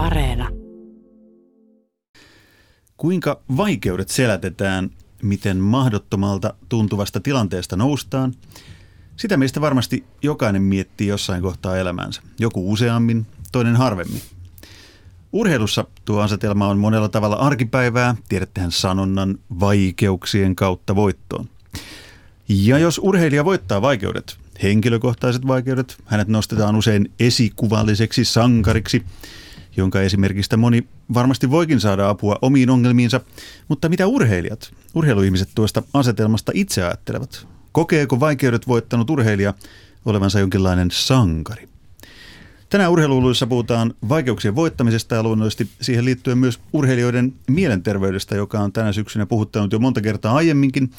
Areena. Kuinka vaikeudet selätetään, miten mahdottomalta tuntuvasta tilanteesta noustaan, sitä meistä varmasti jokainen miettii jossain kohtaa elämäänsä. Joku useammin, toinen harvemmin. Urheilussa tuo asetelma on monella tavalla arkipäivää, tiedättehän sanonnan vaikeuksien kautta voittoon. Ja jos urheilija voittaa vaikeudet, henkilökohtaiset vaikeudet, hänet nostetaan usein esikuvalliseksi sankariksi, jonka esimerkistä moni varmasti voikin saada apua omiin ongelmiinsa, mutta mitä urheilijat, urheiluihmiset tuosta asetelmasta itse ajattelevat? Kokeeko vaikeudet voittanut urheilija olevansa jonkinlainen sankari? Tänään urheiluuluissa puhutaan vaikeuksien voittamisesta ja luonnollisesti siihen liittyen myös urheilijoiden mielenterveydestä, joka on tänä syksynä puhuttanut jo monta kertaa aiemminkin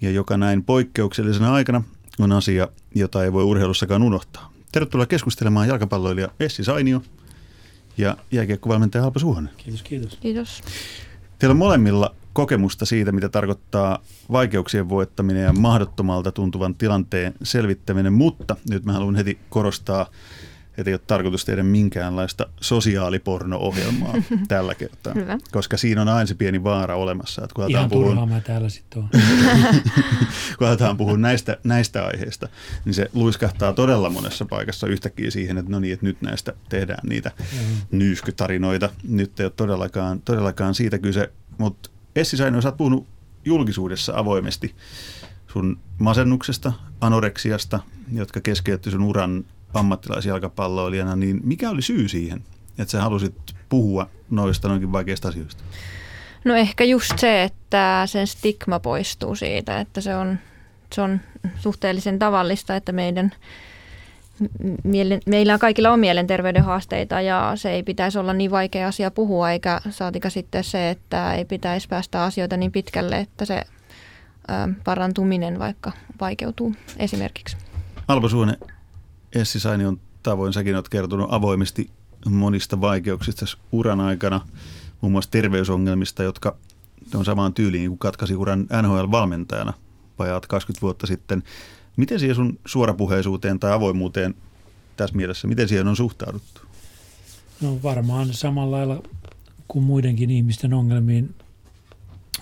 ja joka näin poikkeuksellisena aikana on asia, jota ei voi urheilussakaan unohtaa. Tervetuloa keskustelemaan jalkapalloilija Essi Sainio ja jääkiekkovalmentaja Alpa Suhonen. Kiitos, kiitos. Kiitos. Teillä on molemmilla kokemusta siitä, mitä tarkoittaa vaikeuksien voittaminen ja mahdottomalta tuntuvan tilanteen selvittäminen, mutta nyt mä haluan heti korostaa että ei ole tarkoitus tehdä minkäänlaista sosiaaliporno-ohjelmaa tällä kertaa. Hyvä. Koska siinä on aina se pieni vaara olemassa. Että kun Ihan aletaan turhaa puhua, mä täällä sitten kun aletaan puhua näistä, näistä aiheista, niin se luiskahtaa todella monessa paikassa yhtäkkiä siihen, että no niin, että nyt näistä tehdään niitä nyyskkytarinoita. Nyt ei ole todellakaan, todellakaan siitä kyse, mutta Essi Saino, sä oot puhunut julkisuudessa avoimesti sun masennuksesta, anoreksiasta, jotka keskeytti sun uran ammattilaisjalkapalloilijana, niin mikä oli syy siihen, että sä halusit puhua noista noinkin vaikeista asioista? No ehkä just se, että sen stigma poistuu siitä, että se on, se on suhteellisen tavallista, että meidän, mielen, meillä kaikilla on mielenterveyden haasteita ja se ei pitäisi olla niin vaikea asia puhua, eikä saatika sitten se, että ei pitäisi päästä asioita niin pitkälle, että se parantuminen vaikka vaikeutuu esimerkiksi. Alpo Suonen, Essi Sainion tavoin säkin olet kertonut avoimesti monista vaikeuksista uran aikana, muun muassa terveysongelmista, jotka on samaan tyyliin kuin katkaisi uran NHL-valmentajana vajaat 20 vuotta sitten. Miten siihen sun suorapuheisuuteen tai avoimuuteen tässä mielessä, miten siihen on suhtauduttu? No varmaan samalla lailla kuin muidenkin ihmisten ongelmiin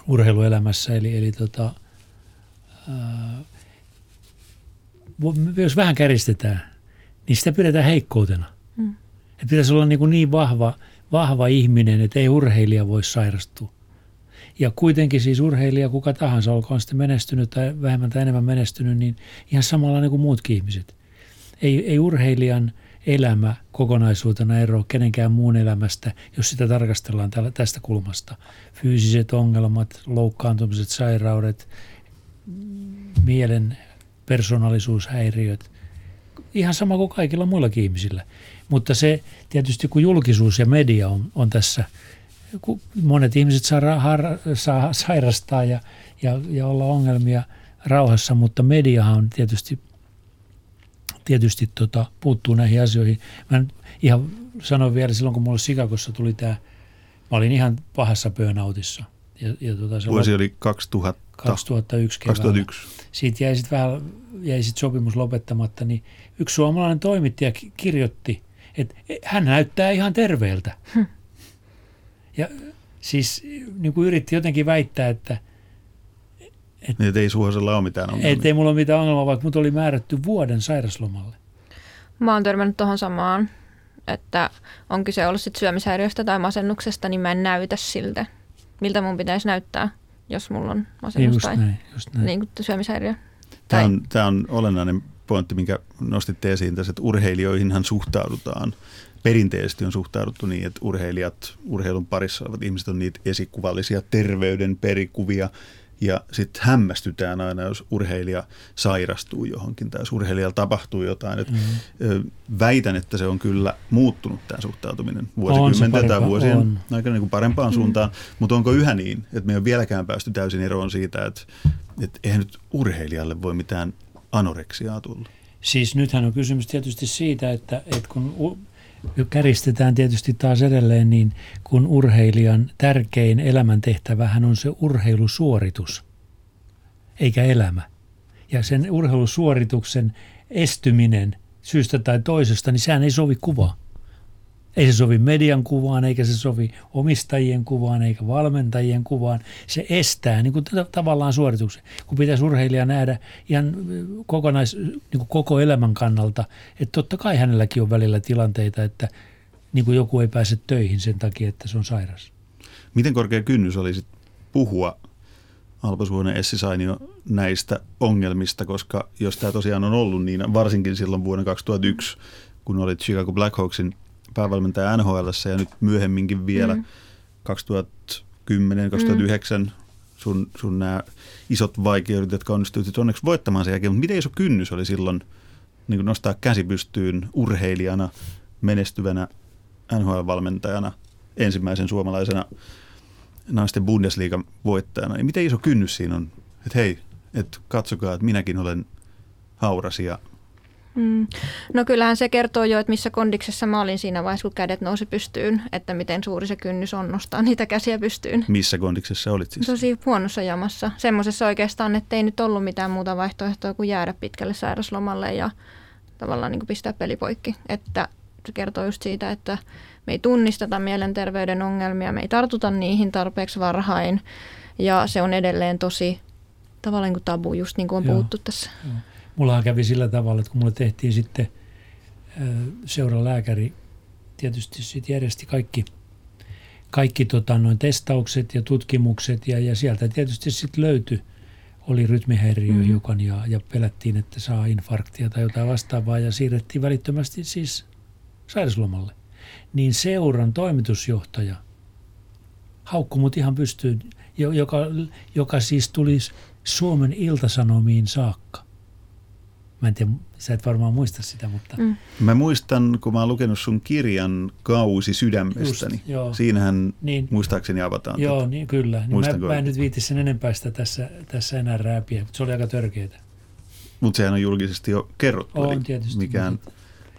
urheiluelämässä. Eli, eli tota, ää, jos vähän käristetään, niin sitä pidetään heikkoutena. Mm. Että pitäisi olla niin, kuin niin vahva, vahva ihminen, että ei urheilija voi sairastua. Ja kuitenkin siis urheilija, kuka tahansa, olkoon sitten menestynyt tai vähemmän tai enemmän menestynyt, niin ihan samalla niin kuin muutkin ihmiset. Ei, ei urheilijan elämä kokonaisuutena eroa kenenkään muun elämästä, jos sitä tarkastellaan tästä kulmasta. Fyysiset ongelmat, loukkaantumiset, sairaudet, mielen persoonallisuushäiriöt, ihan sama kuin kaikilla muillakin ihmisillä. Mutta se tietysti kun julkisuus ja media on, on tässä, kun monet ihmiset saa, har, saa sairastaa ja, ja, ja olla ongelmia rauhassa, mutta mediahan tietysti, tietysti tota, puuttuu näihin asioihin. Mä ihan sanoin vielä silloin, kun mulle Sikakossa tuli tämä, mä olin ihan pahassa burnoutissa. Ja, ja tota, se Vuosi oli 2000. 2001 keväällä. 2001. Siitä jäi sitten vähän jäi sit sopimus lopettamatta, niin yksi suomalainen toimittaja kirjoitti, että hän näyttää ihan terveeltä. Hm. Ja siis niin kuin yritti jotenkin väittää, että et, niin, ei Suhosella ole mitään ongelmia. Että ei mulla ole mitään ongelmaa, vaikka mut oli määrätty vuoden sairaslomalle. Mä oon törmännyt tuohon samaan, että on kyse ollut sit syömishäiriöstä tai masennuksesta, niin mä en näytä siltä, miltä mun pitäisi näyttää jos mulla on masennus just tai näin, just näin. Niin kuin syömishäiriö. Tämä on, tämä on olennainen pointti, minkä nostitte esiin tässä, että urheilijoihinhan suhtaudutaan. Perinteisesti on suhtauduttu niin, että urheilijat, urheilun parissa olevat ihmiset on niitä esikuvallisia terveyden perikuvia, ja sitten hämmästytään aina, jos urheilija sairastuu johonkin tai jos urheilijalla tapahtuu jotain. Et mm-hmm. Väitän, että se on kyllä muuttunut tämä suhtautuminen vuosikymmenten tai vuosien on. aikana niin kuin parempaan mm-hmm. suuntaan. Mutta onko yhä niin, että me ei ole vieläkään päästy täysin eroon siitä, että, että eihän nyt urheilijalle voi mitään anoreksiaa tulla? Siis nythän on kysymys tietysti siitä, että, että kun käristetään tietysti taas edelleen, niin kun urheilijan tärkein elämäntehtävähän on se urheilusuoritus, eikä elämä. Ja sen urheilusuorituksen estyminen syystä tai toisesta, niin sehän ei sovi kuvaa. Ei se sovi median kuvaan, eikä se sovi omistajien kuvaan, eikä valmentajien kuvaan. Se estää niin kuin tavallaan suorituksen, kun pitäisi urheilija nähdä ihan kokonais, niin kuin koko elämän kannalta. Että totta kai hänelläkin on välillä tilanteita, että niin kuin joku ei pääse töihin sen takia, että se on sairas. Miten korkea kynnys olisi puhua Alpo Suonen Essi Sainio näistä ongelmista, koska jos tämä tosiaan on ollut, niin varsinkin silloin vuonna 2001, kun olit Chicago Blackhawksin päävalmentaja NHL ja nyt myöhemminkin vielä mm. 2010, 2009 mm. sun, sun nämä isot vaikeudet, jotka onnistuit onneksi voittamaan sen jälkeen, mutta miten iso kynnys oli silloin niin nostaa käsi pystyyn urheilijana, menestyvänä NHL-valmentajana, ensimmäisen suomalaisena naisten Bundesliigan voittajana. Ja miten iso kynnys siinä on, että hei, että katsokaa, että minäkin olen hauras ja Mm. No kyllähän se kertoo jo, että missä kondiksessa mä olin siinä vaiheessa, kun kädet nousi pystyyn, että miten suuri se kynnys on nostaa niitä käsiä pystyyn. Missä kondiksessa olit siis? Tosi huonossa jamassa. Semmoisessa oikeastaan, että ei nyt ollut mitään muuta vaihtoehtoa kuin jäädä pitkälle sairaslomalle ja tavallaan niin kuin pistää peli poikki. Että se kertoo just siitä, että me ei tunnisteta mielenterveyden ongelmia, me ei tartuta niihin tarpeeksi varhain ja se on edelleen tosi tavallaan niin kuin tabu, just niin kuin on Joo. puhuttu tässä. Joo. Mullahan kävi sillä tavalla, että kun mulle tehtiin sitten seuran lääkäri, tietysti sitten järjesti kaikki, kaikki tota, noin testaukset ja tutkimukset ja, ja sieltä tietysti sitten löytyi, oli rytmihäiriö mm-hmm. hiukan ja, ja pelättiin, että saa infarktia tai jotain vastaavaa ja siirrettiin välittömästi siis sairauslomalle. Niin seuran toimitusjohtaja haukkui mut ihan pystyyn, joka, joka siis tuli Suomen iltasanomiin saakka. Mä en tiedä, sä et varmaan muista sitä, mutta... Mm. Mä muistan, kun mä oon lukenut sun kirjan Kausi sydämestäni. Just, joo. Siinähän niin, muistaakseni avataan. Joo, niin kyllä. Niin mä, mä en nyt viitti sen enempää sitä tässä, tässä enää rääpiä, mutta se oli aika törkeää. Mutta sehän on julkisesti jo kerrottu. On tietysti. Mikään mutta...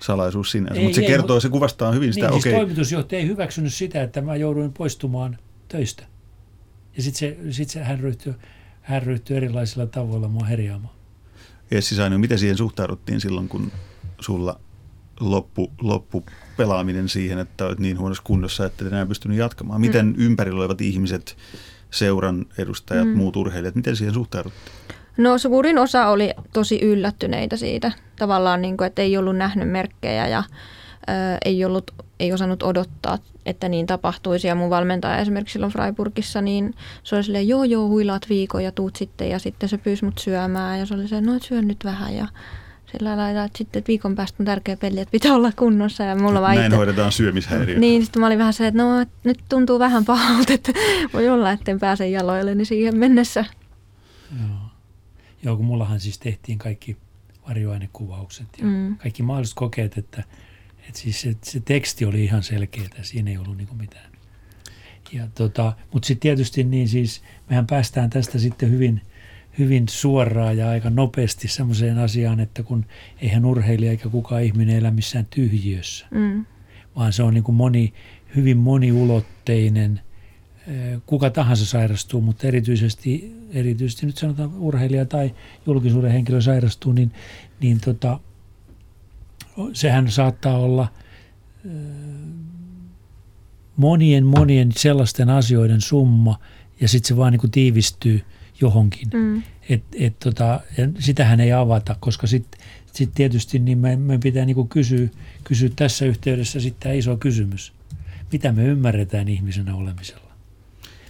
salaisuus sinänsä. Mutta se ei, kertoo, se kuvastaa hyvin sitä. Niin, siis okay. toimitusjohtaja ei hyväksynyt sitä, että mä jouduin poistumaan töistä. Ja sitten se, sit se, hän, ryhtyi, hän ryhtyi erilaisilla tavoilla mua herjaamaan. Essi Saino, miten siihen suhtauduttiin silloin, kun sulla loppu, loppu pelaaminen siihen, että olet niin huonossa kunnossa, että et enää pystynyt jatkamaan? Miten mm. ympärillä olevat ihmiset, seuran edustajat, mm. muut urheilijat, miten siihen suhtauduttiin? No suurin osa oli tosi yllättyneitä siitä. Tavallaan, niin kuin, että ei ollut nähnyt merkkejä ja ö, ei, ollut, ei osannut odottaa että niin tapahtuisi. Ja mun valmentaja esimerkiksi silloin Freiburgissa, niin se oli silleen, joo joo, huilaat viikon ja tuut sitten. Ja sitten se pyysi mut syömään ja se oli se, no et syö nyt vähän ja sillä lailla, että sitten että viikon päästä on tärkeä peli, että pitää olla kunnossa. Ja mulla Näin itse... hoidetaan syömishäiriö. Niin, sitten mä olin vähän se, että no nyt tuntuu vähän pahalta, että voi olla, etten pääse jaloille, niin siihen mennessä. Joo. Joo, kun mullahan siis tehtiin kaikki varjoainekuvaukset ja mm. kaikki mahdolliset kokeet, että – et siis se, se teksti oli ihan selkeä, siinä ei ollut niinku mitään. Ja tota, Mutta sitten tietysti niin siis, mehän päästään tästä sitten hyvin, hyvin suoraan ja aika nopeasti semmoiseen asiaan, että kun eihän urheilija eikä kukaan ihminen elä missään tyhjiössä, mm. vaan se on niin kuin moni, hyvin moniulotteinen, kuka tahansa sairastuu, mutta erityisesti, erityisesti nyt sanotaan urheilija tai julkisuuden henkilö sairastuu, niin, niin tota, sehän saattaa olla monien monien sellaisten asioiden summa ja sitten se vaan niin kuin tiivistyy johonkin. Mm. Et, et tota, ja sitähän ei avata, koska sitten sit tietysti niin me, me pitää niin kuin kysyä, kysyä tässä yhteydessä sitten tämä iso kysymys. Mitä me ymmärretään ihmisenä olemisella?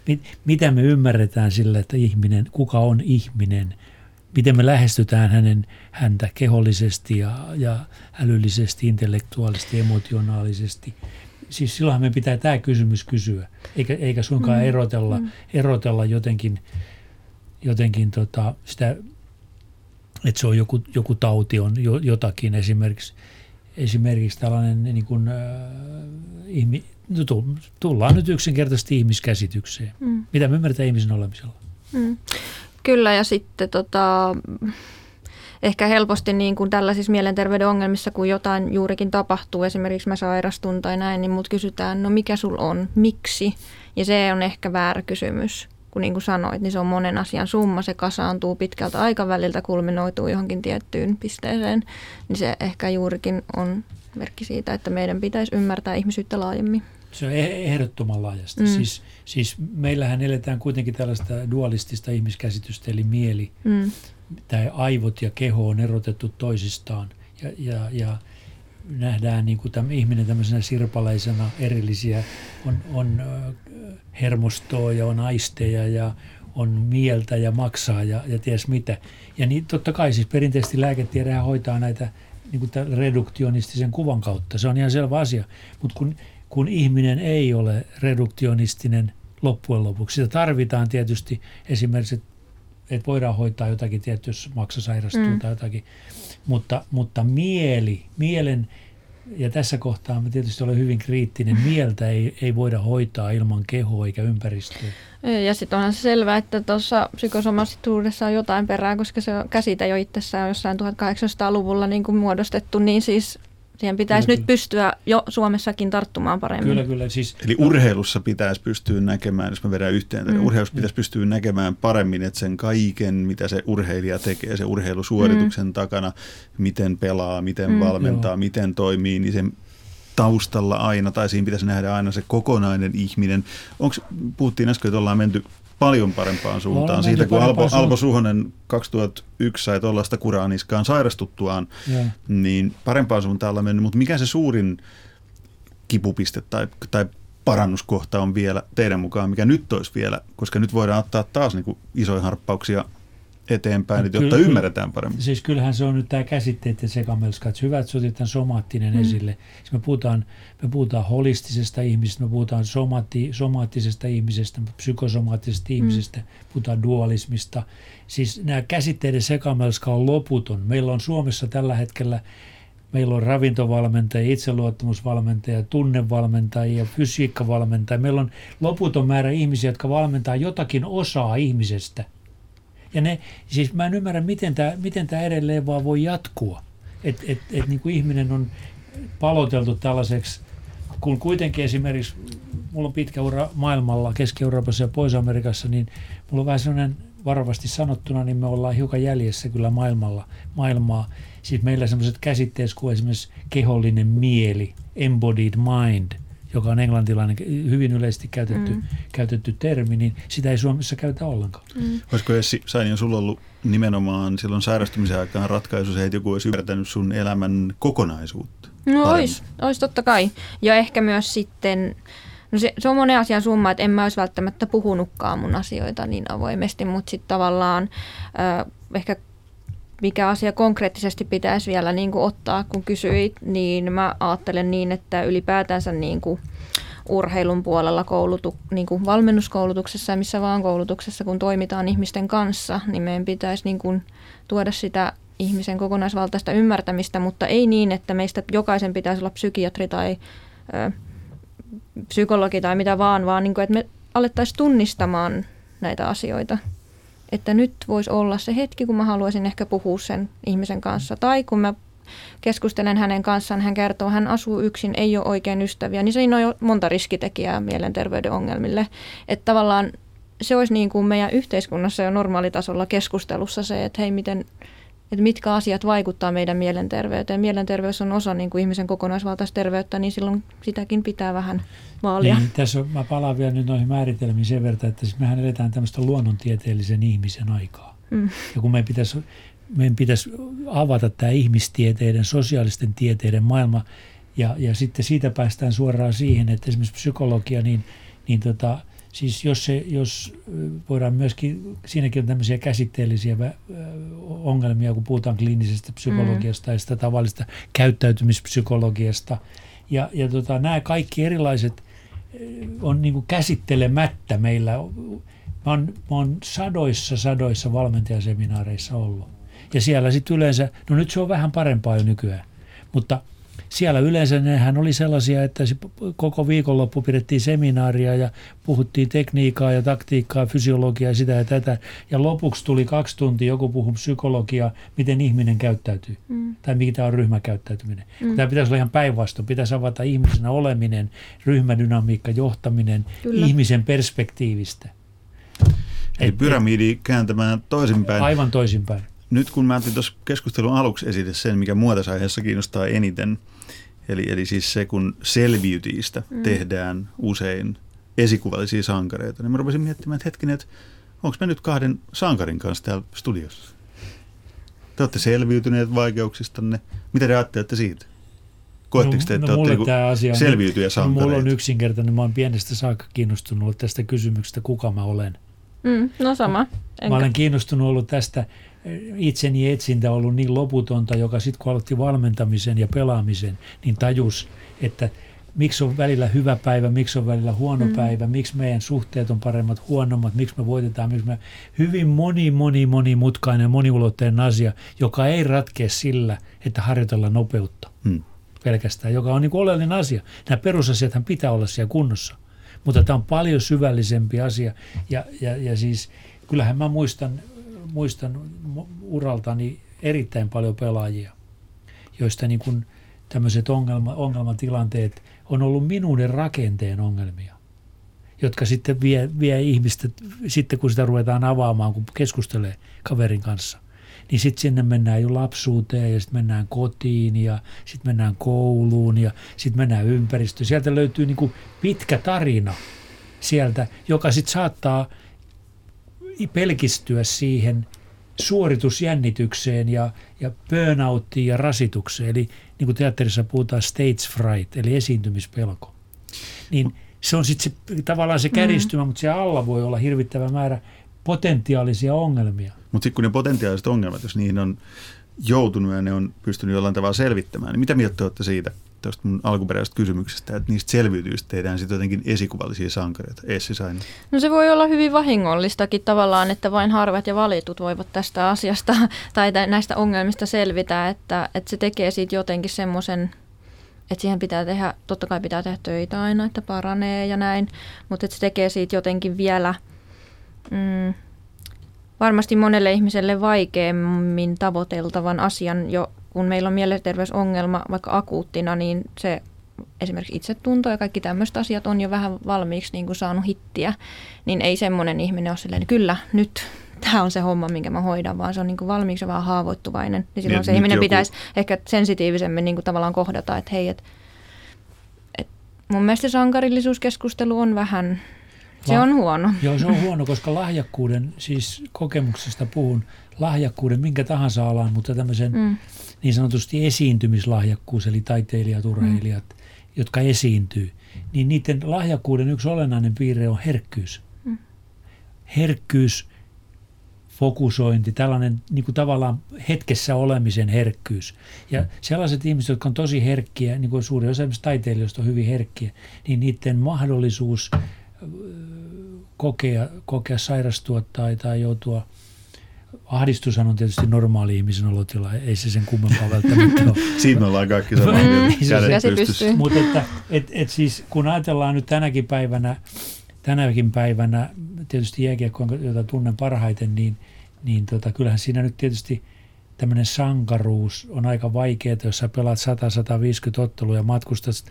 Mit, mitä me ymmärretään sillä, että ihminen, kuka on ihminen – miten me lähestytään hänen, häntä kehollisesti ja, ja älyllisesti, intellektuaalisesti, emotionaalisesti. Siis silloinhan me pitää tämä kysymys kysyä, eikä, eikä suinkaan mm. erotella, mm. erotella jotenkin, jotenkin tota, sitä, että se on joku, joku tauti on jotakin esimerkiksi. Esimerkiksi tällainen niin kuin, äh, ihmi, no tullaan nyt yksinkertaisesti ihmiskäsitykseen. Mm. Mitä me ymmärretään ihmisen olemisella? Mm. Kyllä ja sitten tota, ehkä helposti niin kuin tällaisissa mielenterveyden ongelmissa, kun jotain juurikin tapahtuu, esimerkiksi mä sairastun tai näin, niin mut kysytään, no mikä sul on, miksi? Ja se on ehkä väärä kysymys. Kun niin kuin sanoit, niin se on monen asian summa, se kasaantuu pitkältä aikaväliltä, kulminoituu johonkin tiettyyn pisteeseen, niin se ehkä juurikin on merkki siitä, että meidän pitäisi ymmärtää ihmisyyttä laajemmin. Se on eh- ehdottoman laajasti. Mm. Siis, siis meillähän eletään kuitenkin tällaista dualistista ihmiskäsitystä, eli mieli mm. tai aivot ja keho on erotettu toisistaan. Ja, ja, ja nähdään niin kuin tämä ihminen tämmöisenä sirpaleisena erillisiä. On, on hermostoa ja on aisteja ja on mieltä ja maksaa ja, ja ties mitä. Ja niin totta kai siis perinteisesti lääketiedehän hoitaa näitä niin kuin reduktionistisen kuvan kautta. Se on ihan selvä asia. Mutta kun, kun ihminen ei ole reduktionistinen loppujen lopuksi, sitä tarvitaan tietysti esimerkiksi, että, voidaan hoitaa jotakin tietty, jos maksa sairastuu mm. tai jotakin. Mutta, mutta mieli, mielen ja tässä kohtaa mä tietysti olen hyvin kriittinen. Mieltä ei, ei voida hoitaa ilman kehoa eikä ympäristöä. Ja sitten onhan se selvää, että tuossa psykosomatisuudessa on jotain perää, koska se käsite jo itsessään jossain 1800-luvulla niin kuin muodostettu, niin siis Siihen pitäisi kyllä, nyt kyllä. pystyä jo Suomessakin tarttumaan paremmin. Kyllä, kyllä. Siis, Eli urheilussa pitäisi pystyä näkemään, jos mä vedän yhteen, mm. urheilussa pitäisi pystyä näkemään paremmin, että sen kaiken, mitä se urheilija tekee, se urheilusuorituksen mm. takana, miten pelaa, miten mm. valmentaa, Joo. miten toimii, niin sen taustalla aina, tai siinä pitäisi nähdä aina se kokonainen ihminen. Onko, puhuttiin äsken, että ollaan menty paljon parempaan suuntaan. Siitä kun Alpo, Alpo Suhonen 2001 sai tuollaista kuraaniskaan sairastuttuaan, ja. niin parempaan suuntaan ollaan mennyt. Mutta mikä se suurin kipupiste tai, tai parannuskohta on vielä teidän mukaan, mikä nyt olisi vielä, koska nyt voidaan ottaa taas niin kuin isoja harppauksia eteenpäin, no, jotta kyllä, ymmärretään paremmin. Siis kyllähän se on nyt tämä käsitteiden sekamelska, että hyvä, että otit tämän somaattinen mm. esille. Siis me, puhutaan, me puhutaan holistisesta ihmisestä, me puhutaan somati, somaattisesta ihmisestä, psykosomaattisesta mm. ihmisestä, puhutaan dualismista. Siis nämä käsitteiden sekamelska on loputon. Meillä on Suomessa tällä hetkellä Meillä on ravintovalmentajia, itseluottamusvalmentajia, tunnevalmentajia, fysiikkavalmentajia. Meillä on loputon määrä ihmisiä, jotka valmentaa jotakin osaa ihmisestä – ja ne, siis mä en ymmärrä, miten tämä miten edelleen vaan voi jatkua. Että et, et, niin kuin ihminen on paloteltu tällaiseksi, kun kuitenkin esimerkiksi, mulla on pitkä ura maailmalla, Keski-Euroopassa ja Pohjois-Amerikassa, niin mulla on vähän sellainen varovasti sanottuna, niin me ollaan hiukan jäljessä kyllä maailmalla, maailmaa. Siis meillä sellaiset käsitteet kuin esimerkiksi kehollinen mieli, embodied mind – joka on englantilainen hyvin yleisesti käytetty, mm. käytetty termi, niin sitä ei Suomessa käytä ollenkaan. Mm. Olisiko Essi Sainio sulla ollut nimenomaan silloin sairastumisen aikaan ratkaisu se, että joku olisi ymmärtänyt sun elämän kokonaisuutta? No olisi, olisi totta kai. Ja ehkä myös sitten, no se, se on monen asian summa, että en mä olisi välttämättä puhunutkaan mun asioita niin avoimesti, mutta sitten tavallaan äh, ehkä mikä asia konkreettisesti pitäisi vielä niin kuin ottaa, kun kysyit, niin mä ajattelen niin, että ylipäätänsä niin kuin urheilun puolella koulutu, niin kuin valmennuskoulutuksessa ja missä vaan koulutuksessa, kun toimitaan ihmisten kanssa, niin meidän pitäisi niin kuin tuoda sitä ihmisen kokonaisvaltaista ymmärtämistä, mutta ei niin, että meistä jokaisen pitäisi olla psykiatri tai ö, psykologi tai mitä vaan, vaan niin kuin, että me alettaisiin tunnistamaan näitä asioita että nyt voisi olla se hetki, kun mä haluaisin ehkä puhua sen ihmisen kanssa. Tai kun mä keskustelen hänen kanssaan, hän kertoo, hän asuu yksin, ei ole oikein ystäviä, niin siinä on jo monta riskitekijää mielenterveyden ongelmille. Että tavallaan se olisi niin kuin meidän yhteiskunnassa jo normaalitasolla keskustelussa se, että hei, miten, että mitkä asiat vaikuttaa meidän mielenterveyteen. Mielenterveys on osa niin kuin ihmisen kokonaisvaltaista terveyttä, niin silloin sitäkin pitää vähän vaalia. Niin, tässä on, mä palaan vielä nyt noihin määritelmiin sen verran, että siis mehän eletään tämmöistä luonnontieteellisen ihmisen aikaa. Mm. Ja kun meidän pitäisi, meidän pitäisi avata tämä ihmistieteiden, sosiaalisten tieteiden maailma, ja, ja sitten siitä päästään suoraan siihen, että esimerkiksi psykologia, niin, niin tota, Siis jos, se, jos voidaan myöskin, siinäkin on tämmöisiä käsitteellisiä ongelmia, kun puhutaan kliinisestä psykologiasta mm. ja sitä tavallista käyttäytymispsykologiasta. Ja, ja tota, nämä kaikki erilaiset on niin kuin käsittelemättä meillä. Mä oon, mä oon sadoissa, sadoissa valmentajaseminaareissa ollut. Ja siellä sitten yleensä, no nyt se on vähän parempaa jo nykyään, mutta siellä yleensä nehän oli sellaisia, että koko viikonloppu pidettiin seminaaria ja puhuttiin tekniikkaa ja taktiikkaa, fysiologiaa ja sitä ja tätä. Ja lopuksi tuli kaksi tuntia, joku puhui psykologiaa, miten ihminen käyttäytyy mm. tai mikä on ryhmäkäyttäytyminen. Mm. Tämä pitäisi olla ihan päinvastoin. Pitäisi avata ihmisenä oleminen, ryhmädynamiikka, johtaminen Kyllä. ihmisen perspektiivistä. Eli pyramidi kääntämään toisinpäin. Aivan toisinpäin. Nyt kun mä otin tuossa keskustelun aluksi esille sen, mikä tässä aiheessa kiinnostaa eniten, Eli, eli siis se, kun selviytyjistä mm. tehdään usein esikuvallisia sankareita, niin mä rupesin miettimään, että hetkinen, että onko me nyt kahden sankarin kanssa täällä studiossa? Te olette selviytyneet vaikeuksistanne. Mitä te ajattelette siitä? Koetteko te, no, että no, olette tämä asia, selviytyjä sankareita? No, mulla on yksinkertainen. Mä oon pienestä saakka kiinnostunut ollut tästä kysymyksestä, kuka mä olen. Mm, no sama. Enkä. Mä olen kiinnostunut ollut tästä itseni etsintä ollut niin loputonta, joka sitten kun aloitti valmentamisen ja pelaamisen, niin tajus, että miksi on välillä hyvä päivä, miksi on välillä huono mm. päivä, miksi meidän suhteet on paremmat, huonommat, miksi me voitetaan, miksi me... Hyvin moni, moni, monimutkainen, moniulotteinen asia, joka ei ratkea sillä, että harjoitellaan nopeutta mm. pelkästään, joka on niin oleellinen asia. Nämä perusasiathan pitää olla siellä kunnossa, mutta tämä on paljon syvällisempi asia ja, ja, ja siis kyllähän mä muistan muistan uraltani erittäin paljon pelaajia, joista niin kuin tämmöiset ongelma, ongelmatilanteet on ollut minuuden rakenteen ongelmia, jotka sitten vie, vie ihmistä, sitten kun sitä ruvetaan avaamaan, kun keskustelee kaverin kanssa, niin sitten sinne mennään jo lapsuuteen ja sitten mennään kotiin ja sitten mennään kouluun ja sitten mennään ympäristöön. Sieltä löytyy niin kuin pitkä tarina sieltä, joka sitten saattaa – pelkistyä siihen suoritusjännitykseen ja, ja burnouttiin ja rasitukseen. Eli niin kuin teatterissa puhutaan stage fright, eli esiintymispelko. Niin se on sitten se, tavallaan se käristymä, mm. mutta siellä alla voi olla hirvittävä määrä potentiaalisia ongelmia. Mutta sitten kun ne potentiaaliset ongelmat, jos niihin on joutunut ja ne on pystynyt jollain tavalla selvittämään, niin mitä mieltä olette siitä? Tuosta mun alkuperäisestä kysymyksestä, että niistä selviytyistä tehdään sitten jotenkin esikuvallisia sankareita. Essi Saini. No se voi olla hyvin vahingollistakin tavallaan, että vain harvat ja valitut voivat tästä asiasta tai näistä ongelmista selvitä, että, että se tekee siitä jotenkin semmoisen että siihen pitää tehdä, totta kai pitää tehdä töitä aina, että paranee ja näin, mutta että se tekee siitä jotenkin vielä mm, varmasti monelle ihmiselle vaikeammin tavoiteltavan asian jo kun meillä on mielenterveysongelma vaikka akuuttina, niin se esimerkiksi itsetunto ja kaikki tämmöiset asiat on jo vähän valmiiksi niin kuin saanut hittiä, niin ei semmoinen ihminen ole silleen, kyllä, nyt tämä on se homma, minkä mä hoidan, vaan se on niin kuin valmiiksi vähän haavoittuvainen. Niin silloin niin, se ihminen joku... pitäisi ehkä sensitiivisemmin niin kuin tavallaan kohdata, että hei, että et mun mielestä sankarillisuuskeskustelu on vähän, se on huono. Joo, se on huono, koska lahjakkuuden, siis kokemuksesta puhun, lahjakkuuden minkä tahansa alaan, mutta tämmöisen mm niin sanotusti esiintymislahjakkuus, eli taiteilijat, urheilijat, mm. jotka esiintyy, niin niiden lahjakkuuden yksi olennainen piirre on herkkyys. Mm. Herkkyys, fokusointi, tällainen niin kuin tavallaan hetkessä olemisen herkkyys. Ja sellaiset ihmiset, jotka on tosi herkkiä, niin kuin suuri osa taiteilijoista on hyvin herkkiä, niin niiden mahdollisuus kokea, kokea sairastua tai, tai joutua – Ahdistushan on tietysti normaali ihmisen olotila, ei se sen kummempaa välttämättä ole. Siinä me ollaan kaikki samaa mieltä. Mutta että et, et siis kun ajatellaan nyt tänäkin päivänä, tänäkin päivänä tietysti jääkiekko, jota tunnen parhaiten, niin, niin tota, kyllähän siinä nyt tietysti tämmöinen sankaruus on aika vaikeaa, jos sä pelaat 100-150 ottelua ja matkustat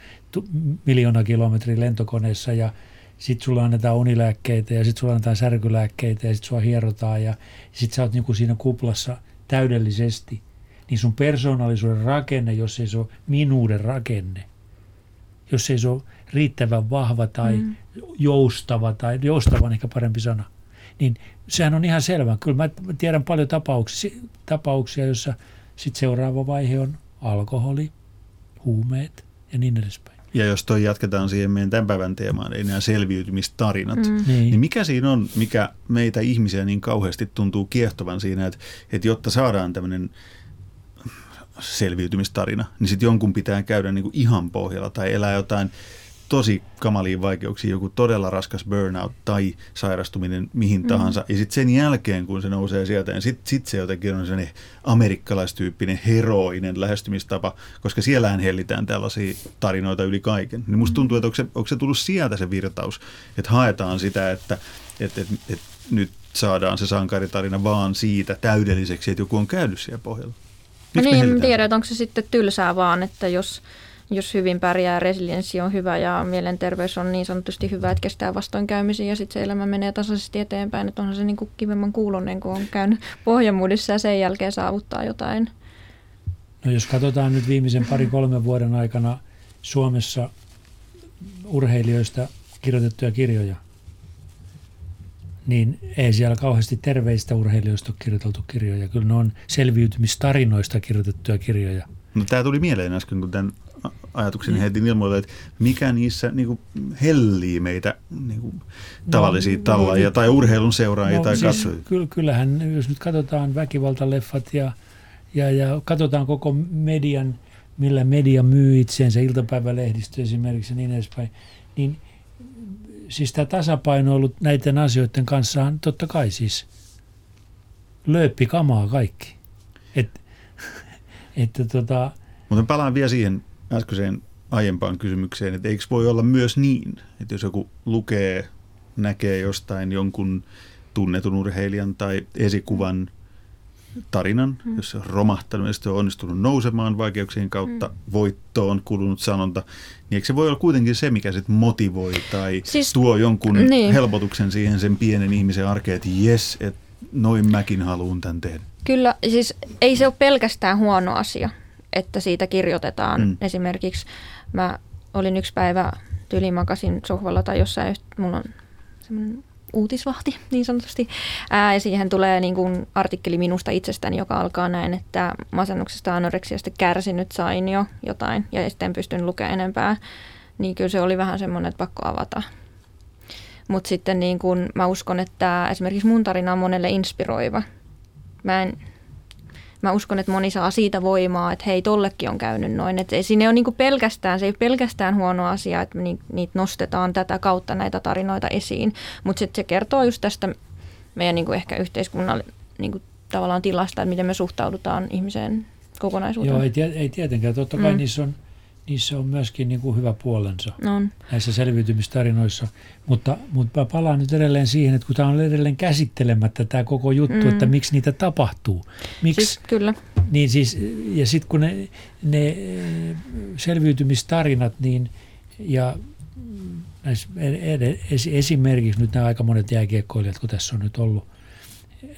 miljoona kilometriä lentokoneessa ja sitten sulla annetaan unilääkkeitä ja sitten sulla annetaan särkylääkkeitä ja sitten sua hierotaan ja sitten sä oot niinku siinä kuplassa täydellisesti. Niin sun persoonallisuuden rakenne, jos ei se ole minuuden rakenne, jos ei se ole riittävän vahva tai mm. joustava, tai joustava on ehkä parempi sana, niin sehän on ihan selvä. Kyllä mä tiedän paljon tapauksia, tapauksia joissa sitten seuraava vaihe on alkoholi, huumeet ja niin edespäin. Ja jos toi jatketaan siihen meidän tämän päivän teemaan, eli nämä selviytymistarinat, mm. niin. niin mikä siinä on, mikä meitä ihmisiä niin kauheasti tuntuu kiehtovan siinä, että, että jotta saadaan tämmöinen selviytymistarina, niin sitten jonkun pitää käydä niin kuin ihan pohjalla tai elää jotain tosi kamaliin vaikeuksiin, joku todella raskas burnout tai sairastuminen mihin mm. tahansa. Ja sitten sen jälkeen, kun se nousee sieltä, niin sitten sit se jotenkin on sellainen amerikkalaistyyppinen heroinen lähestymistapa, koska siellähän hellitään tällaisia tarinoita yli kaiken. Niin musta mm. tuntuu, että onko se, onko se tullut sieltä se virtaus, että haetaan sitä, että, että, että, että nyt saadaan se sankaritarina vaan siitä täydelliseksi, että joku on käynyt siellä pohjalla. Miksi no niin, en tiedä, onko se sitten tylsää vaan, että jos jos hyvin pärjää, resilienssi on hyvä ja mielenterveys on niin sanotusti hyvä, että kestää vastoinkäymisiä ja sitten se elämä menee tasaisesti eteenpäin. Että onhan se niin kuin kivemman kuulonen, kun on käynyt pohjamuudissa ja sen jälkeen saavuttaa jotain. No jos katsotaan nyt viimeisen pari-kolmen vuoden aikana Suomessa urheilijoista kirjoitettuja kirjoja, niin ei siellä kauheasti terveistä urheilijoista ole kirjoiteltu kirjoja. Kyllä ne on selviytymistarinoista kirjoitettuja kirjoja. No, tämä tuli mieleen äsken, kun tämän ajatuksen mm. heitin ilmoille, että mikä niissä niin kuin, hellii meitä niin kuin, tavallisia no, tallaajia no, tai urheilun seuraajia no, tai siis katsojia. Ky- kyllähän, jos nyt katsotaan väkivaltaleffat ja, ja, ja katsotaan koko median, millä media myy itseensä, iltapäivälehdistö esimerkiksi ja niin edespäin, niin siis tämä tasapaino ollut näiden asioiden kanssa totta kai siis lööppi kamaa kaikki. Et, että tota, Mutta palaan vielä siihen äskeiseen aiempaan kysymykseen, että eikö voi olla myös niin, että jos joku lukee, näkee jostain jonkun tunnetun urheilijan tai esikuvan tarinan, hmm. jossa on romahtanut ja sitten on onnistunut nousemaan vaikeuksien kautta, hmm. voittoon kulunut sanonta, niin eikö se voi olla kuitenkin se, mikä sitten motivoi tai siis, tuo jonkun niin. helpotuksen siihen sen pienen ihmisen arkeen, että jes, että noin mäkin haluan tämän tehdä. Kyllä, siis ei se ole pelkästään huono asia että siitä kirjoitetaan. Mm. Esimerkiksi mä olin yksi päivä tyylimakasin sohvalla tai jossain, mulla on semmoinen uutisvahti niin sanotusti. Ää, ja siihen tulee niin kuin artikkeli minusta itsestäni, joka alkaa näin, että masennuksesta anoreksiasta kärsinyt sain jo jotain ja sitten en pystynyt lukemaan enempää. Niin kyllä se oli vähän semmoinen, että pakko avata. Mutta sitten niin kuin mä uskon, että esimerkiksi mun tarina on monelle inspiroiva. Mä en mä uskon, että moni saa siitä voimaa, että hei, tollekin on käynyt noin. Että ei, siinä ei ole niin pelkästään, se ei ole pelkästään huono asia, että niitä nostetaan tätä kautta näitä tarinoita esiin, mutta sitten se kertoo just tästä meidän niin kuin ehkä yhteiskunnan niin kuin tavallaan tilasta, että miten me suhtaudutaan ihmiseen kokonaisuuteen. Joo, ei, ei tietenkään. Totta kai mm. niissä on niissä on myöskin niin kuin hyvä puolensa on. näissä selviytymistarinoissa. Mutta, mutta palaan nyt edelleen siihen, että kun tämä on edelleen käsittelemättä tämä koko juttu, mm. että miksi niitä tapahtuu. Miksi, siis, kyllä. Niin siis, ja sitten kun ne, ne selviytymistarinat niin, ja näissä, esimerkiksi nyt nämä aika monet jääkiekkoilijat, kun tässä on nyt ollut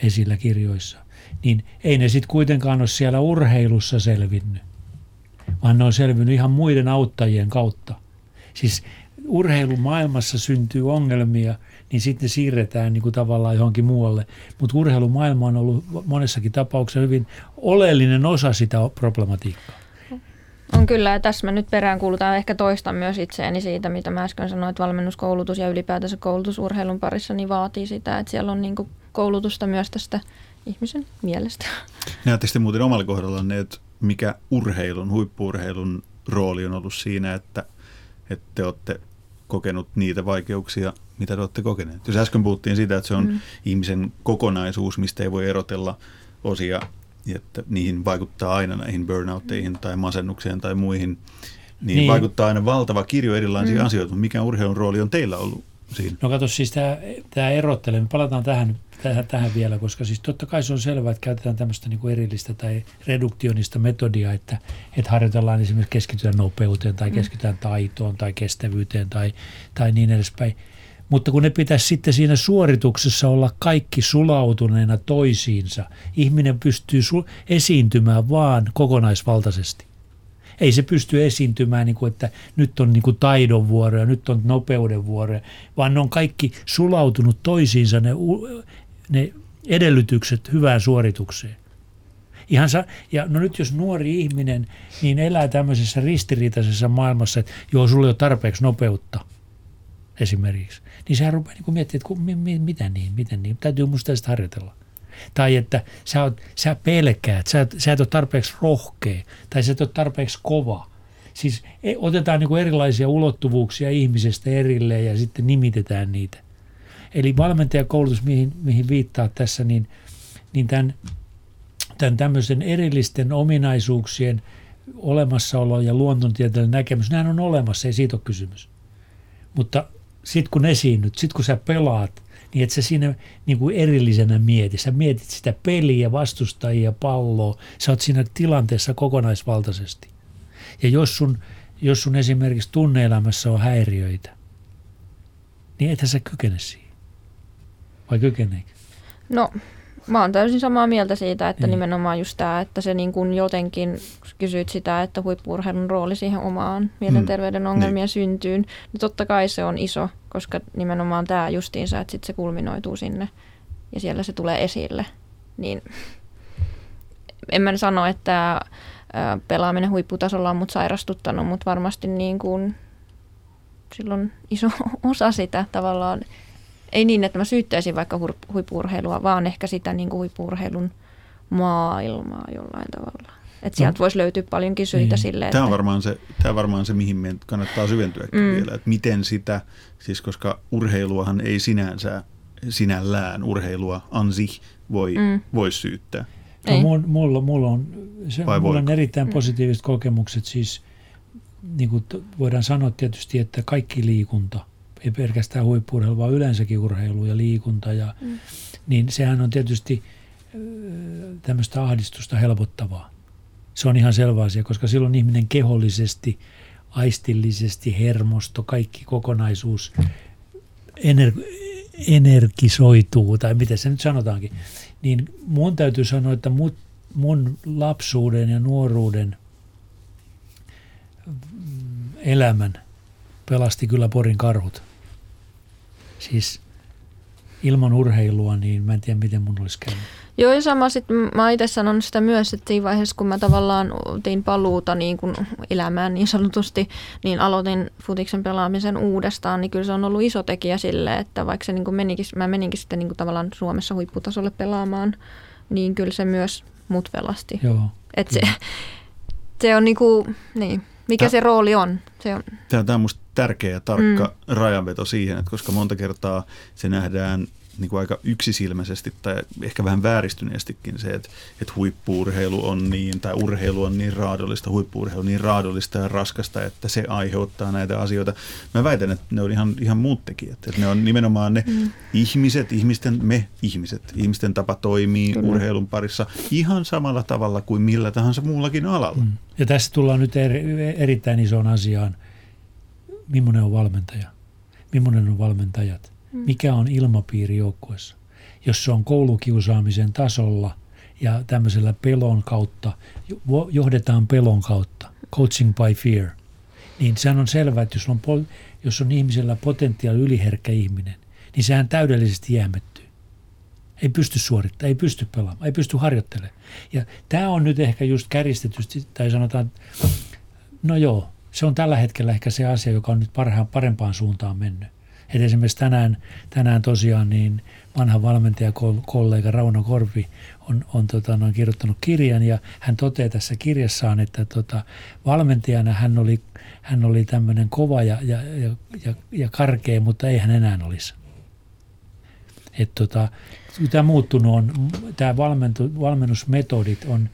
esillä kirjoissa, niin ei ne sitten kuitenkaan ole siellä urheilussa selvinnyt vaan ne on selvinnyt ihan muiden auttajien kautta. Siis urheilumaailmassa syntyy ongelmia, niin sitten siirretään niin kuin tavallaan johonkin muualle. Mutta urheilumaailma on ollut monessakin tapauksessa hyvin oleellinen osa sitä problematiikkaa. On kyllä, ja tässä mä nyt peräänkuulutan ehkä toista myös itseäni siitä, mitä mä äsken sanoin, että valmennuskoulutus ja ylipäätänsä koulutus urheilun parissa niin vaatii sitä, että siellä on niin kuin koulutusta myös tästä ihmisen mielestä. Näettekö te muuten omalla kohdallanne, että mikä urheilun, huippuurheilun rooli on ollut siinä, että, että te olette kokenut niitä vaikeuksia, mitä te olette kokeneet. Jos äsken puhuttiin siitä, että se on mm. ihmisen kokonaisuus, mistä ei voi erotella osia, että niihin vaikuttaa aina näihin burnoutteihin tai masennukseen tai muihin, niin, niin. vaikuttaa aina valtava kirjo erilaisia mm. asioita. Mikä urheilun rooli on teillä ollut siinä? No kato siis tämä, tämä erotteleminen, palataan tähän tähän, tähän vielä, koska siis totta kai se on selvää, että käytetään tämmöistä niin kuin erillistä tai reduktionista metodia, että, että harjoitellaan esimerkiksi keskitytään nopeuteen tai mm. keskitytään taitoon tai kestävyyteen tai, tai niin edespäin. Mutta kun ne pitäisi sitten siinä suorituksessa olla kaikki sulautuneena toisiinsa, ihminen pystyy su- esiintymään vaan kokonaisvaltaisesti. Ei se pysty esiintymään, niin kuin, että nyt on niin kuin taidon vuoro ja nyt on nopeuden vuoro, vaan ne on kaikki sulautunut toisiinsa ne ne edellytykset hyvään suoritukseen. Ihan sa- ja no nyt jos nuori ihminen niin elää tämmöisessä ristiriitaisessa maailmassa, että joo, sulla ei ole tarpeeksi nopeutta esimerkiksi, niin sehän rupeaa niin miettimään, että ku, mi, mi, mitä niin, miten niin, täytyy musta sitä harjoitella. Tai että sä, oot, sä pelkäät, sä, sä et ole tarpeeksi rohkea, tai sä et ole tarpeeksi kova. Siis e, otetaan niin erilaisia ulottuvuuksia ihmisestä erilleen ja sitten nimitetään niitä. Eli valmentajakoulutus, mihin, mihin viittaa tässä, niin, niin tämän, tämän tämmöisen erillisten ominaisuuksien olemassaolo ja luontontieteellinen näkemys, nämä on olemassa, ei siitä ole kysymys. Mutta sitten kun esiinnyt, sitten kun sä pelaat, niin että sä siinä niin kuin erillisenä mieti. Sä mietit sitä peliä, vastustajia, palloa. Sä oot siinä tilanteessa kokonaisvaltaisesti. Ja jos sun, jos sun esimerkiksi tunneelämässä on häiriöitä, niin ethän sä kykene siihen. Vai kykeneekö? No Mä oon täysin samaa mieltä siitä, että niin. nimenomaan just tämä, että se niin kuin jotenkin kysyit sitä, että huippurheilun rooli siihen omaan mielenterveyden mm. ongelmien niin. syntyyn, niin totta kai se on iso, koska nimenomaan tämä justiinsa, että sit se kulminoituu sinne ja siellä se tulee esille. Niin en mä sano, että pelaaminen huipputasolla on mut sairastuttanut, mutta varmasti niin kuin silloin iso osa sitä tavallaan ei niin, että mä syyttäisin vaikka huippurheilua, vaan ehkä sitä niin kuin huippurheilun maailmaa jollain tavalla. Että sieltä no, voisi löytyä paljonkin syitä niin. sille. Tämä on, varmaan se, tämä on varmaan se, mihin meidän kannattaa syventyäkin mm. vielä. Että miten sitä, siis koska urheiluahan ei sinänsä, sinällään urheilua ansi voi, mm. voi syyttää. No, mulla, mulla, on, se, mulla on erittäin mm. positiiviset kokemukset. Siis niin kuin voidaan sanoa tietysti, että kaikki liikunta – ei pelkästään huippurheilu, vaan yleensäkin urheilu ja liikunta. Ja, mm. Niin sehän on tietysti tämmöistä ahdistusta helpottavaa. Se on ihan selvä asia, koska silloin ihminen kehollisesti, aistillisesti, hermosto, kaikki kokonaisuus ener- energisoituu, tai miten se nyt sanotaankin. Niin mun täytyy sanoa, että mut, mun lapsuuden ja nuoruuden elämän pelasti kyllä Porin karhut. Siis ilman urheilua, niin mä en tiedä, miten mun olisi käynyt. Joo, ja sama sitten mä itse sanon sitä myös, että siinä vaiheessa, kun mä tavallaan tein paluuta niin kuin elämään niin sanotusti, niin aloitin futiksen pelaamisen uudestaan, niin kyllä se on ollut iso tekijä sille, että vaikka se niin kuin menikin, mä meninkin sitten niin kuin tavallaan Suomessa huipputasolle pelaamaan, niin kyllä se myös mut pelasti. Joo. Et se, se on niin kuin, niin, mikä Tää, se rooli on. Se on. Tämä on musta tärkeä ja tarkka mm. rajanveto siihen, että koska monta kertaa se nähdään niin kuin aika yksisilmäisesti tai ehkä vähän vääristyneestikin se, että, että huippuurheilu on niin, tai urheilu on niin raadollista, huippuurheilu on niin raadollista ja raskasta, että se aiheuttaa näitä asioita. Mä väitän, että ne on ihan, ihan muut tekijät. Että ne on nimenomaan ne mm. ihmiset, ihmisten, me ihmiset, ihmisten tapa toimii Kyllä. urheilun parissa ihan samalla tavalla kuin millä tahansa muullakin alalla. Mm. Ja tässä tullaan nyt eri, erittäin isoon asiaan – millainen on valmentaja, millainen on valmentajat, mm. mikä on ilmapiiri joukkueessa. Jos se on koulukiusaamisen tasolla ja tämmöisellä pelon kautta, johdetaan pelon kautta, coaching by fear, niin sehän on selvää, että jos on, jos on ihmisellä potentiaali yliherkkä ihminen, niin sehän täydellisesti jäämettyy. Ei pysty suorittamaan, ei pysty pelaamaan, ei pysty harjoittelemaan. Ja tämä on nyt ehkä just käristetysti, tai sanotaan, no joo, se on tällä hetkellä ehkä se asia, joka on nyt parhaan, parempaan suuntaan mennyt. Et esimerkiksi tänään, tänään tosiaan niin vanha valmentajakollega Rauno Korpi on, on tota, noin kirjoittanut kirjan ja hän toteaa tässä kirjassaan, että tota, valmentajana hän oli, hän oli tämmöinen kova ja, ja, ja, ja, ja karkea, mutta ei hän enää olisi. Tota, tämä muuttunut on, tämä valmennusmetodit on,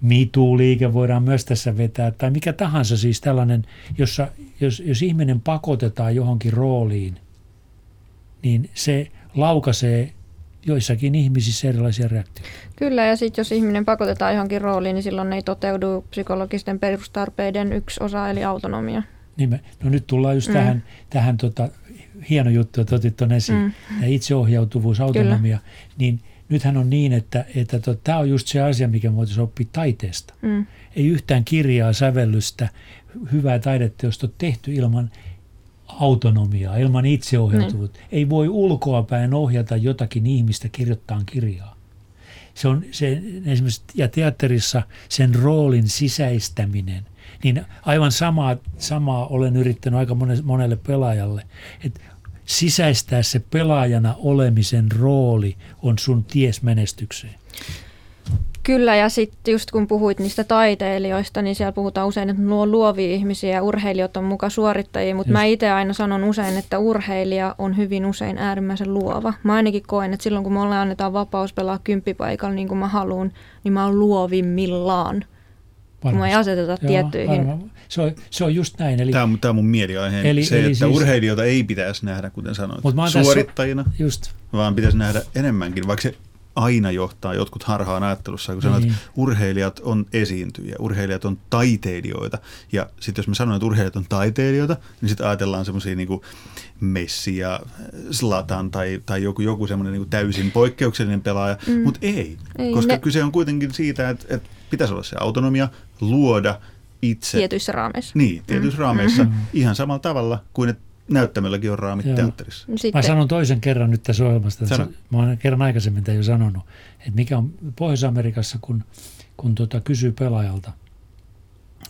MeToo-liike voidaan myös tässä vetää, tai mikä tahansa siis tällainen, jossa, jos, jos ihminen pakotetaan johonkin rooliin, niin se laukaisee joissakin ihmisissä erilaisia reaktioita. Kyllä, ja sitten jos ihminen pakotetaan johonkin rooliin, niin silloin ei toteudu psykologisten perustarpeiden yksi osa, eli autonomia. Niin me, no nyt tullaan just mm. tähän, tähän tota, hieno juttu, että otit tuon esiin, mm. itseohjautuvuus, autonomia, Kyllä. niin – nythän on niin, että, että to, tämä on just se asia, mikä voitaisiin oppia taiteesta. Mm. Ei yhtään kirjaa, sävellystä, hyvää taideteosta ole tehty ilman autonomiaa, ilman itseohjautuvuutta. Niin. Ei voi ulkoapäin ohjata jotakin ihmistä kirjoittaa kirjaa. Se on se, esimerkiksi, ja teatterissa sen roolin sisäistäminen, niin aivan samaa, samaa olen yrittänyt aika monelle pelaajalle, että sisäistää se pelaajana olemisen rooli on sun ties menestykseen. Kyllä, ja sitten just kun puhuit niistä taiteilijoista, niin siellä puhutaan usein, että nuo luovia ihmisiä ja urheilijat on mukaan suorittajia, mutta mä itse aina sanon usein, että urheilija on hyvin usein äärimmäisen luova. Mä ainakin koen, että silloin kun mulle annetaan vapaus pelaa kymppipaikalla niin kuin mä haluan, niin mä oon luovimmillaan. Varmasti. Kun me ei aseteta Joo, tiettyihin. Varma. Se, on, se on just näin. Eli, tämä, on, tämä on mun mieliaihe. Eli, se, eli että siis, urheilijoita ei pitäisi nähdä, kuten sanoit, suorittajina, just. vaan pitäisi nähdä enemmänkin, vaikka se aina johtaa jotkut harhaan ajattelussa, kun sanoit, Niin. että urheilijat on esiintyjiä, urheilijat on taiteilijoita. Ja sitten jos mä sanon, että urheilijat on taiteilijoita, niin sitten ajatellaan semmoisia niin Messi ja Slatan tai, tai joku, joku semmoinen niin täysin poikkeuksellinen pelaaja, mm. mutta ei, Ei, koska ne- kyse on kuitenkin siitä, että, että pitäisi olla se autonomia, luoda itse. Tietyissä raameissa. Niin, tietyissä mm. raameissa ihan samalla tavalla kuin että näyttämölläkin on raamit Joo. teatterissa. Mä Sitten, sanon toisen kerran nyt tässä ohjelmasta. Sano. Mä olen kerran aikaisemmin tämän jo sanonut, että mikä on Pohjois-Amerikassa, kun, kun tota kysyy pelaajalta,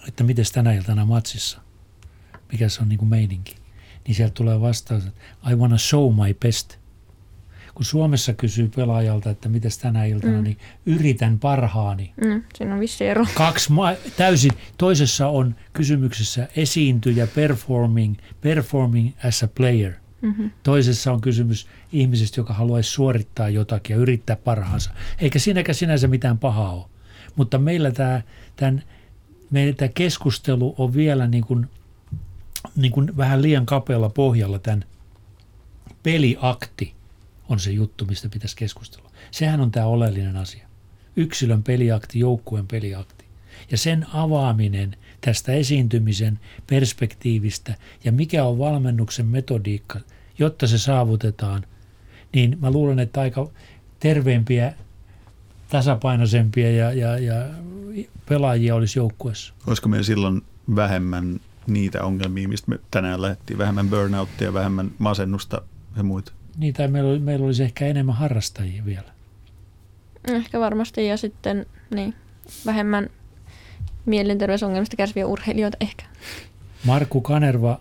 että miten tänä iltana matsissa, mikä se on niin kuin meininki, niin sieltä tulee vastaus, että I wanna show my best. Kun Suomessa kysyy pelaajalta, että miten tänä iltana, mm. niin yritän parhaani. mm, siinä on vissi ero. Kaksi ma- täysin. Toisessa on kysymyksessä esiintyjä performing, performing as a player. Mm-hmm. Toisessa on kysymys ihmisestä, joka haluaisi suorittaa jotakin ja yrittää parhaansa. Eikä siinäkään sinänsä mitään pahaa ole. Mutta meillä tämä, tämän, meillä tämä keskustelu on vielä niin kuin, niin kuin vähän liian kapealla pohjalla tämän peliakti on se juttu, mistä pitäisi keskustella. Sehän on tämä oleellinen asia. Yksilön peliakti, joukkueen peliakti. Ja sen avaaminen tästä esiintymisen perspektiivistä ja mikä on valmennuksen metodiikka, jotta se saavutetaan, niin mä luulen, että aika terveempiä, tasapainoisempia ja, ja, ja pelaajia olisi joukkueessa. Olisiko meillä silloin vähemmän niitä ongelmia, mistä me tänään lähdettiin, vähemmän burnouttia, vähemmän masennusta ja muita? Tai meillä, oli- meillä olisi ehkä enemmän harrastajia vielä. Ehkä varmasti ja sitten niin, vähemmän mielenterveysongelmista kärsiviä urheilijoita ehkä. Markku Kanerva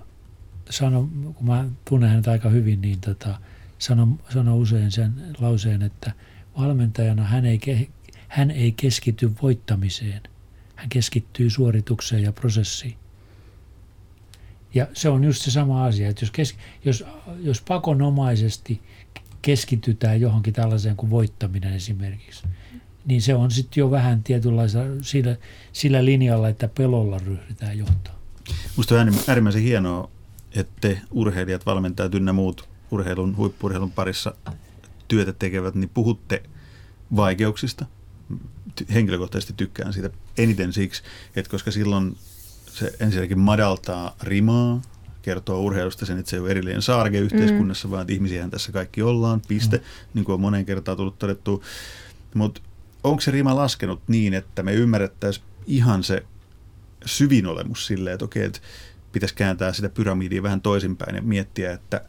sanoi, kun mä tunnen hänet aika hyvin, niin tota, sanoi sano usein sen lauseen, että valmentajana hän ei, hän ei keskity voittamiseen. Hän keskittyy suoritukseen ja prosessiin. Ja se on just se sama asia, että jos, kes, jos, jos pakonomaisesti keskitytään johonkin tällaiseen kuin voittaminen esimerkiksi, niin se on sitten jo vähän tietynlaisella sillä, sillä linjalla, että pelolla ryhdytään johtaa. Minusta on äärimmäisen hienoa, että te urheilijat, valmentajat ynnä muut urheilun, huippurheilun parissa työtä tekevät, niin puhutte vaikeuksista. Henkilökohtaisesti tykkään siitä eniten siksi, että koska silloin se ensinnäkin madaltaa rimaa, kertoo urheilusta sen, että se ei ole erillinen saarke yhteiskunnassa, mm. vaan että ihmisiähän tässä kaikki ollaan, piste, mm. niin kuin on moneen kertaan tullut todettua. Mutta onko se rima laskenut niin, että me ymmärrettäisiin ihan se syvin olemus silleen, että okei, että pitäisi kääntää sitä pyramidia vähän toisinpäin ja miettiä, että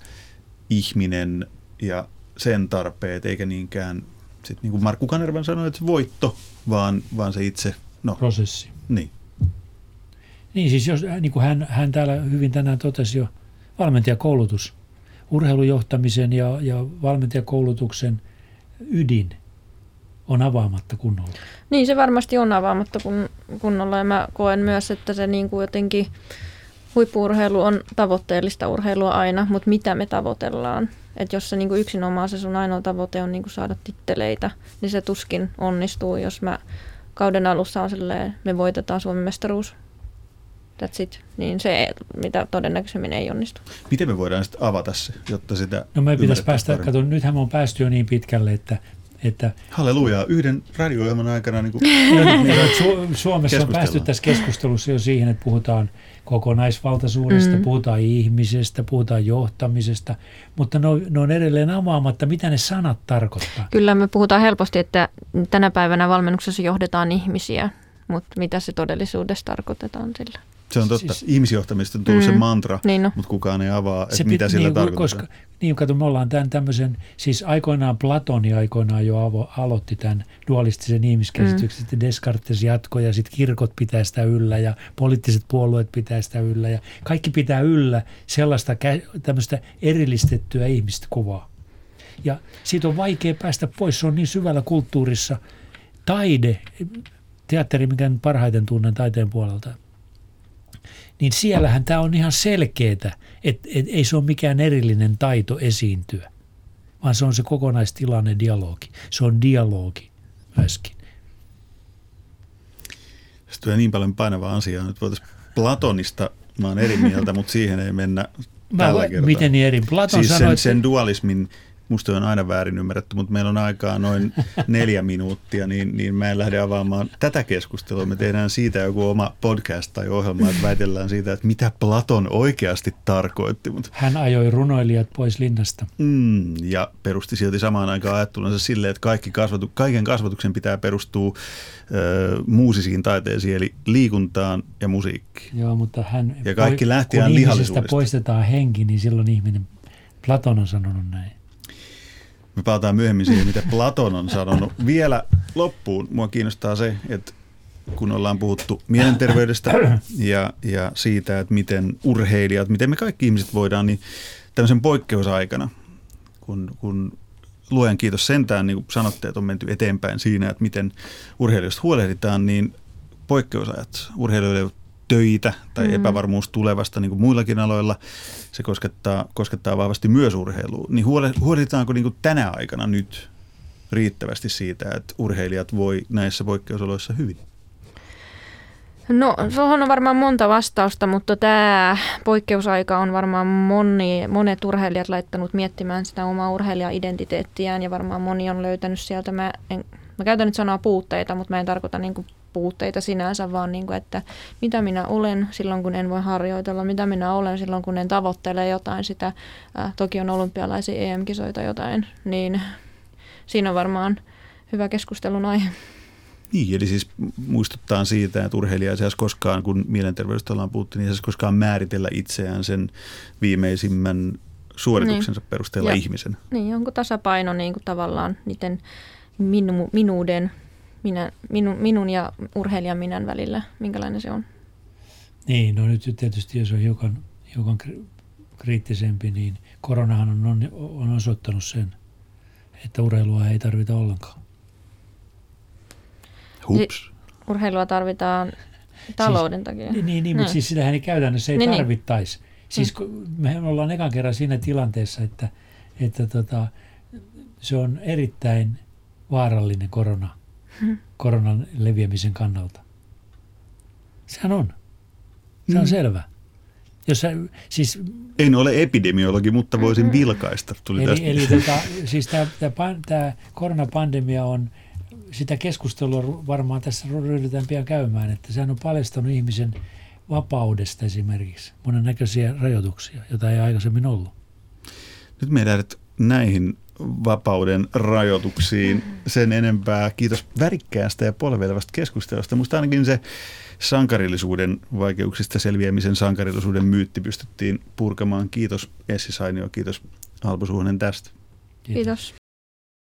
ihminen ja sen tarpeet, eikä niinkään, sit niin kuin Markku Kanervan sanoi, että voitto, vaan, vaan se itse, no prosessi. niin. Niin siis jos, niin kuin hän, hän täällä hyvin tänään totesi jo, valmentajakoulutus, urheilujohtamisen ja, ja valmentajakoulutuksen ydin on avaamatta kunnolla. Niin se varmasti on avaamatta kun, kunnolla ja mä koen myös, että se niin kuin jotenkin huippuurheilu on tavoitteellista urheilua aina, mutta mitä me tavoitellaan? Että jos se niin kuin yksinomaan se sun ainoa tavoite on niin kuin saada titteleitä, niin se tuskin onnistuu, jos mä kauden alussa on silleen, me voitetaan Suomen mestaruus. That's it. Niin se, mitä todennäköisemmin ei onnistu. Miten me voidaan sitten avata se, jotta sitä No me pitäisi päästä, paremmin? kato nythän me on päästy jo niin pitkälle, että, että Halleluja, yhden radio-ohjelman aikana niin kuin, Su- Suomessa on päästy tässä keskustelussa jo siihen, että puhutaan kokonaisvaltaisuudesta, Mm. puhutaan ihmisestä, puhutaan johtamisesta, mutta ne on, ne on edelleen avaamatta, mitä ne sanat tarkoittaa. Kyllä me puhutaan helposti, että tänä päivänä valmennuksessa johdetaan ihmisiä, mutta mitä se todellisuudessa tarkoitetaan sillä? Se on totta. Siis- Ihmisjohtamisesta on tullut se Mm. mantra, Niin no. mutta kukaan ei avaa, että Se mitä pit- sillä niin, tarkoitetaan. Koska, niin, kato, me ollaan tämän tämmöisen, siis aikoinaan Platoni aikoinaan jo avo, aloitti tämän dualistisen ihmiskäsityksen, mm. sitten Descartes jatkoi ja sitten kirkot pitää sitä yllä ja poliittiset puolueet pitää sitä yllä ja kaikki pitää yllä sellaista tämmöistä erillistettyä ihmistä kuvaa. Ja siitä on vaikea päästä pois, se on niin syvällä kulttuurissa. Taide, teatteri, mikä nyt parhaiten tunnen taiteen puolelta, niin siellähän tämä on ihan selkeetä, että et ei se ole mikään erillinen taito esiintyä, vaan se on se kokonaistilanne dialogi. Se on dialogi myöskin. Se tulee niin paljon painavaa asiaa. Nyt voitaisiin Platonista, mä oon eri mieltä, mutta siihen ei mennä Mä, tällä kertaa. miten niin eri? Platon siis sanoi, sen, että sen dualismin musta on aina väärin ymmärretty, mutta meillä on aikaa noin neljä minuuttia, niin, niin mä en lähde avaamaan tätä keskustelua. Me tehdään siitä joku oma podcast tai ohjelma, että väitellään siitä, että mitä Platon oikeasti tarkoitti. Mutta, Hän ajoi runoilijat pois linnasta. mm, ja perusti silti samaan aikaan ajattelunsa silleen, että kaikki kasvatu, kaiken kasvatuksen pitää perustua ö, muusisiin taiteisiin, eli liikuntaan ja musiikkiin. Joo, mutta hän, Ja kaikki lähti kun ihmisestä lihallisuudesta. poistetaan henki, niin silloin ihminen, Platon on sanonut näin. Me palataan myöhemmin siihen, mitä Platon on sanonut. Vielä loppuun mua kiinnostaa se, että kun ollaan puhuttu mielenterveydestä ja, ja siitä, että miten urheilijat, miten me kaikki ihmiset voidaan, niin tämmöisen poikkeusaikana, kun, kun luojan kiitos sentään, niin kuin sanotte, että on menty eteenpäin siinä, että miten urheilijoista huolehditaan, niin poikkeusajat, urheilijoille töitä tai Mm. epävarmuus tulevasta, niin kuin muillakin aloilla, se koskettaa, koskettaa vahvasti myös urheilua. Niin huole- huolehditaanko niin kuin tänä aikana nyt riittävästi siitä, että urheilijat voi näissä poikkeusoloissa hyvin? No, tuohon on varmaan monta vastausta, mutta tämä poikkeusaika on varmaan moni, monet urheilijat laittanut miettimään sitä omaa urheilija-identiteettiään ja varmaan moni on löytänyt sieltä, mä, en, mä käytän nyt sanaa puutteita, mutta mä en tarkoita niin kuin puutteita sinänsä, vaan niin kuin, että mitä minä olen silloin, kun en voi harjoitella, mitä minä olen silloin, kun en tavoittele jotain sitä, äh, toki on olympialaisia EM-kisoita jotain, niin siinä on varmaan hyvä keskustelun aihe. Niin, eli siis muistuttaa siitä, että urheilija ei saisi koskaan, kun mielenterveydestä ollaan puhuttu, niin ei saisi koskaan määritellä itseään sen viimeisimmän suorituksensa niin. perusteella Ja- ihmisen. Niin, onko tasapaino niin kuin tavallaan niiden minu, minuuden, minä, minu, minun ja urheilijan minän välillä, minkälainen se on? Niin, no nyt tietysti jos on hiukan, hiukan kri- kriittisempi, niin koronahan on, on, osoittanut sen, että urheilua ei tarvita ollenkaan. Hups. Urheilua tarvitaan talouden takia. Niin, niin, niin mutta Mm. siis sitähän ei käytännössä ei Niin, niin. tarvittaisi. Siis kun me ollaan ekan kerran siinä tilanteessa, että, että tota, se on erittäin vaarallinen korona, Hmm. koronan leviämisen kannalta. Sehän on. Se on Mm. selvä. Jos sä, siis En ole epidemiologi, mutta voisin vilkaista. Tuli tästä. Eli, eli tota, siis tämä koronapandemia on, sitä keskustelua varmaan tässä ryhdytään pian käymään, että sehän on paljastanut ihmisen vapaudesta esimerkiksi monennäköisiä rajoituksia, joita ei aikaisemmin ollut. Nyt me ei lähdet näihin vapauden rajoituksiin sen enempää. Kiitos värikkäästä ja polvelevasta keskustelusta. Musta ainakin se sankarillisuuden vaikeuksista selviämisen sankarillisuuden myytti pystyttiin purkamaan. Kiitos Essi Sainio, kiitos Alpo Suhonen tästä. Kiitos.